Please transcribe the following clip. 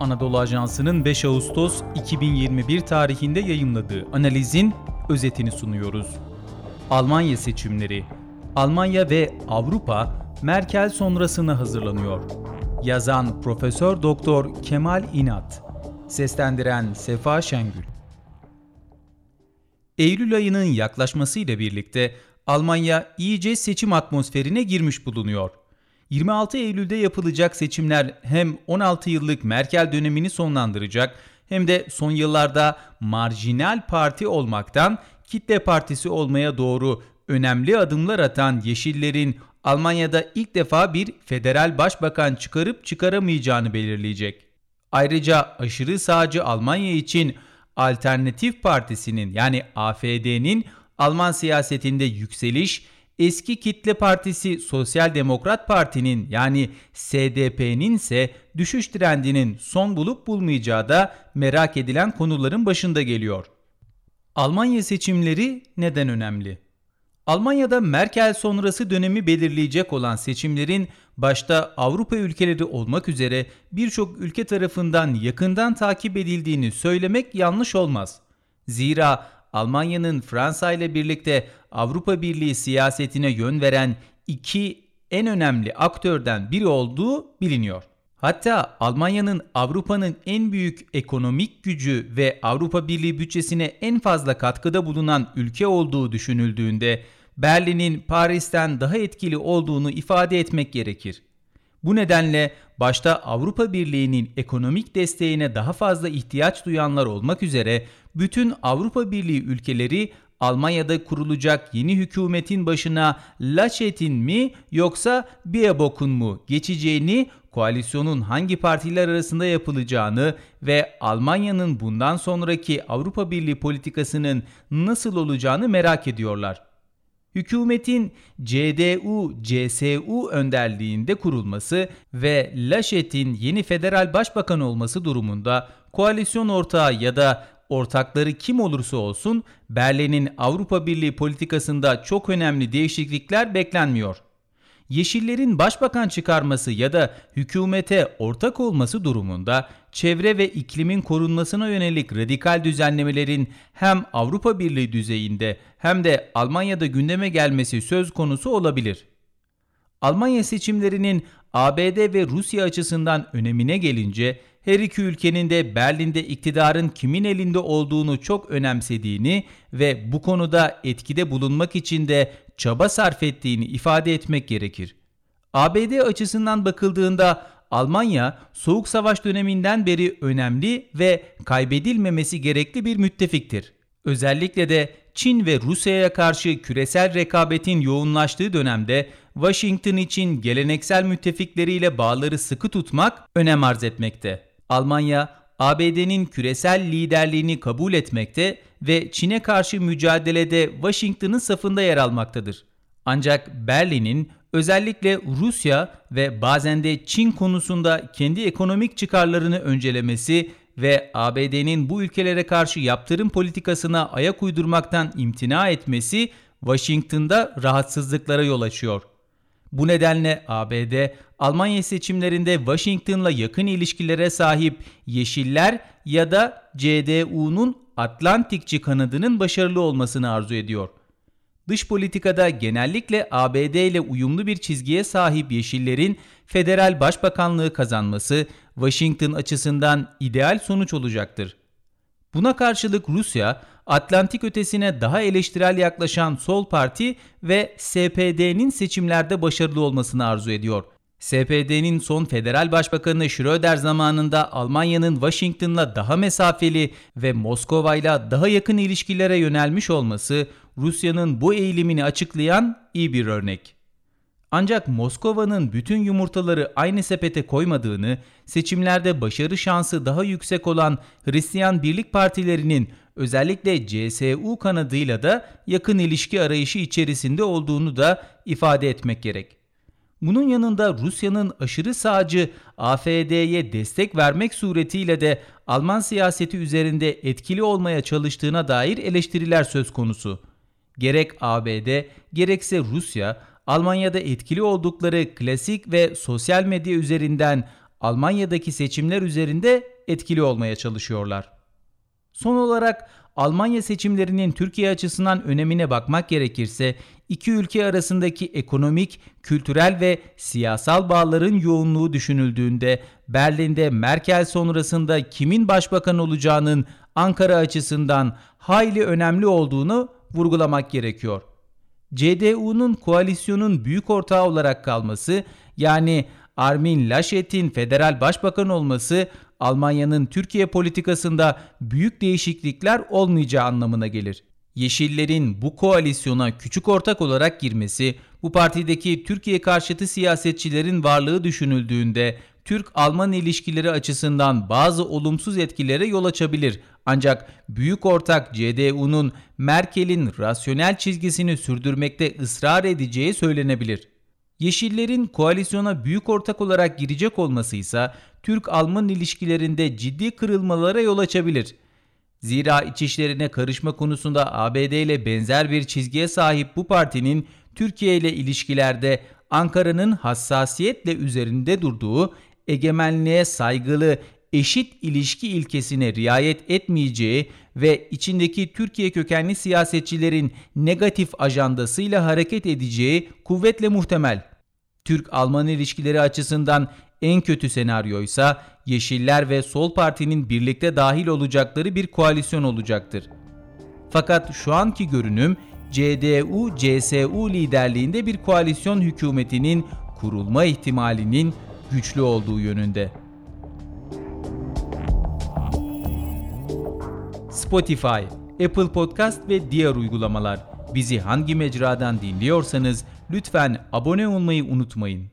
Anadolu Ajansı'nın 5 Ağustos 2021 tarihinde yayımladığı analizin özetini sunuyoruz. Almanya seçimleri Almanya ve Avrupa Merkel sonrasına hazırlanıyor. Yazan Profesör Doktor Kemal İnat. Seslendiren Sefa Şengül. Eylül ayının yaklaşmasıyla birlikte Almanya iyice seçim atmosferine girmiş bulunuyor. 26 Eylül'de yapılacak seçimler hem 16 yıllık Merkel dönemini sonlandıracak hem de son yıllarda marjinal parti olmaktan kitle partisi olmaya doğru önemli adımlar atan Yeşillerin Almanya'da ilk defa bir federal başbakan çıkarıp çıkaramayacağını belirleyecek. Ayrıca aşırı sağcı Almanya için Alternatif Partisi'nin yani AFD'nin Alman siyasetinde yükseliş, eski kitle partisi Sosyal Demokrat Parti'nin yani SDP'nin ise düşüş trendinin son bulup bulmayacağı da merak edilen konuların başında geliyor. Almanya seçimleri neden önemli? Almanya'da Merkel sonrası dönemi belirleyecek olan seçimlerin başta Avrupa ülkeleri olmak üzere birçok ülke tarafından yakından takip edildiğini söylemek yanlış olmaz. Zira Almanya'nın Fransa ile birlikte Avrupa Birliği siyasetine yön veren iki en önemli aktörden biri olduğu biliniyor. Hatta Almanya'nın Avrupa'nın en büyük ekonomik gücü ve Avrupa Birliği bütçesine en fazla katkıda bulunan ülke olduğu düşünüldüğünde Berlin'in Paris'ten daha etkili olduğunu ifade etmek gerekir. Bu nedenle başta Avrupa Birliği'nin ekonomik desteğine daha fazla ihtiyaç duyanlar olmak üzere bütün Avrupa Birliği ülkeleri Almanya'da kurulacak yeni hükümetin başına Laschet'in mi yoksa Baerbock'un mu geçeceğini, koalisyonun hangi partiler arasında yapılacağını ve Almanya'nın bundan sonraki Avrupa Birliği politikasının nasıl olacağını merak ediyorlar. Hükümetin CDU-CSU önderliğinde kurulması ve Laschet'in yeni federal başbakan olması durumunda koalisyon ortağı ya da ortakları kim olursa olsun Berlin'in Avrupa Birliği politikasında çok önemli değişiklikler beklenmiyor. Yeşillerin başbakan çıkarması ya da hükümete ortak olması durumunda çevre ve iklimin korunmasına yönelik radikal düzenlemelerin hem Avrupa Birliği düzeyinde hem de Almanya'da gündeme gelmesi söz konusu olabilir. Almanya seçimlerinin ABD ve Rusya açısından önemine gelince her iki ülkenin de Berlin'de iktidarın kimin elinde olduğunu çok önemsediğini ve bu konuda etkide bulunmak için de çaba sarf ettiğini ifade etmek gerekir. ABD açısından bakıldığında Almanya Soğuk Savaş döneminden beri önemli ve kaybedilmemesi gerekli bir müttefiktir. Özellikle de Çin ve Rusya'ya karşı küresel rekabetin yoğunlaştığı dönemde Washington için geleneksel müttefikleriyle bağları sıkı tutmak önem arz etmekte. Almanya, ABD'nin küresel liderliğini kabul etmekte ve Çin'e karşı mücadelede Washington'ın safında yer almaktadır. Ancak Berlin'in özellikle Rusya ve bazen de Çin konusunda kendi ekonomik çıkarlarını öncelemesi ve ABD'nin bu ülkelere karşı yaptırım politikasına ayak uydurmaktan imtina etmesi Washington'da rahatsızlıklara yol açıyor. Bu nedenle ABD, Almanya seçimlerinde Washington'la yakın ilişkilere sahip Yeşiller ya da CDU'nun Atlantikçi kanadının başarılı olmasını arzu ediyor. Dış politikada genellikle ABD ile uyumlu bir çizgiye sahip Yeşillerin federal başbakanlığı kazanması Washington açısından ideal sonuç olacaktır. Buna karşılık Rusya, Atlantik ötesine daha eleştirel yaklaşan Sol Parti ve SPD'nin seçimlerde başarılı olmasını arzu ediyor. SPD'nin son federal başbakanı Schröder zamanında Almanya'nın Washington'la daha mesafeli ve Moskova'yla daha yakın ilişkilere yönelmiş olması Rusya'nın bu eğilimini açıklayan iyi bir örnek. Ancak Moskova'nın bütün yumurtaları aynı sepete koymadığını, seçimlerde başarı şansı daha yüksek olan Hristiyan Birlik Partilerinin özellikle CSU kanadıyla da yakın ilişki arayışı içerisinde olduğunu da ifade etmek gerek. Bunun yanında Rusya'nın aşırı sağcı AFD'ye destek vermek suretiyle de Alman siyaseti üzerinde etkili olmaya çalıştığına dair eleştiriler söz konusu. Gerek ABD gerekse Rusya Almanya'da etkili oldukları klasik ve sosyal medya üzerinden Almanya'daki seçimler üzerinde etkili olmaya çalışıyorlar. Son olarak Almanya seçimlerinin Türkiye açısından önemine bakmak gerekirse iki ülke arasındaki ekonomik, kültürel ve siyasal bağların yoğunluğu düşünüldüğünde Berlin'de Merkel sonrasında kimin başbakan olacağının Ankara açısından hayli önemli olduğunu vurgulamak gerekiyor. CDU'nun koalisyonun büyük ortağı olarak kalması yani Armin Laschet'in federal başbakan olması Almanya'nın Türkiye politikasında büyük değişiklikler olmayacağı anlamına gelir. Yeşillerin bu koalisyona küçük ortak olarak girmesi, bu partideki Türkiye karşıtı siyasetçilerin varlığı düşünüldüğünde Türk-Alman ilişkileri açısından bazı olumsuz etkilere yol açabilir. Ancak büyük ortak CDU'nun Merkel'in rasyonel çizgisini sürdürmekte ısrar edeceği söylenebilir. Yeşillerin koalisyona büyük ortak olarak girecek olması ise Türk-Alman ilişkilerinde ciddi kırılmalara yol açabilir. Zira iç işlerine karışma konusunda ABD ile benzer bir çizgiye sahip bu partinin Türkiye ile ilişkilerde Ankara'nın hassasiyetle üzerinde durduğu egemenliğe saygılı eşit ilişki ilkesine riayet etmeyeceği ve içindeki Türkiye kökenli siyasetçilerin negatif ajandasıyla hareket edeceği kuvvetle muhtemel. Türk-Alman ilişkileri açısından en kötü senaryoysa Yeşiller ve Sol Parti'nin birlikte dahil olacakları bir koalisyon olacaktır. Fakat şu anki görünüm CDU-CSU liderliğinde bir koalisyon hükümetinin kurulma ihtimalinin güçlü olduğu yönünde. Spotify, Apple Podcast ve diğer uygulamalar. Bizi hangi mecradan dinliyorsanız lütfen abone olmayı unutmayın.